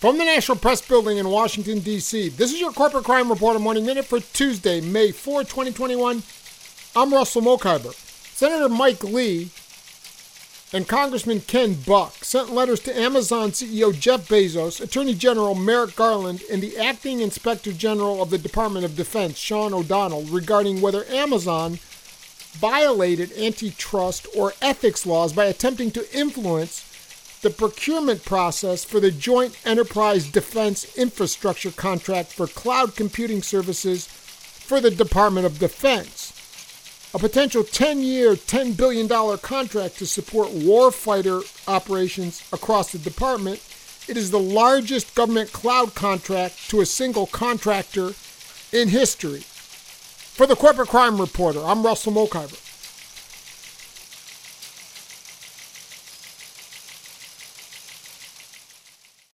From the National Press Building in Washington, D.C., this is your Corporate Crime Reporter Morning Minute for Tuesday, May 4, 2021. I'm Russell Mokhiber. Senator Mike Lee and Congressman Ken Buck sent letters to Amazon CEO Jeff Bezos, Attorney General Merrick Garland, and the Acting Inspector General of the Department of Defense, Sean O'Donnell, regarding whether Amazon violated antitrust or ethics laws by attempting to influence the procurement process for the Joint Enterprise Defense Infrastructure contract for cloud computing services for the Department of Defense. A potential 10 year, $10 billion contract to support warfighter operations across the department. It is the largest government cloud contract to a single contractor in history. For the Corporate Crime Reporter, I'm Russell Mokhiber.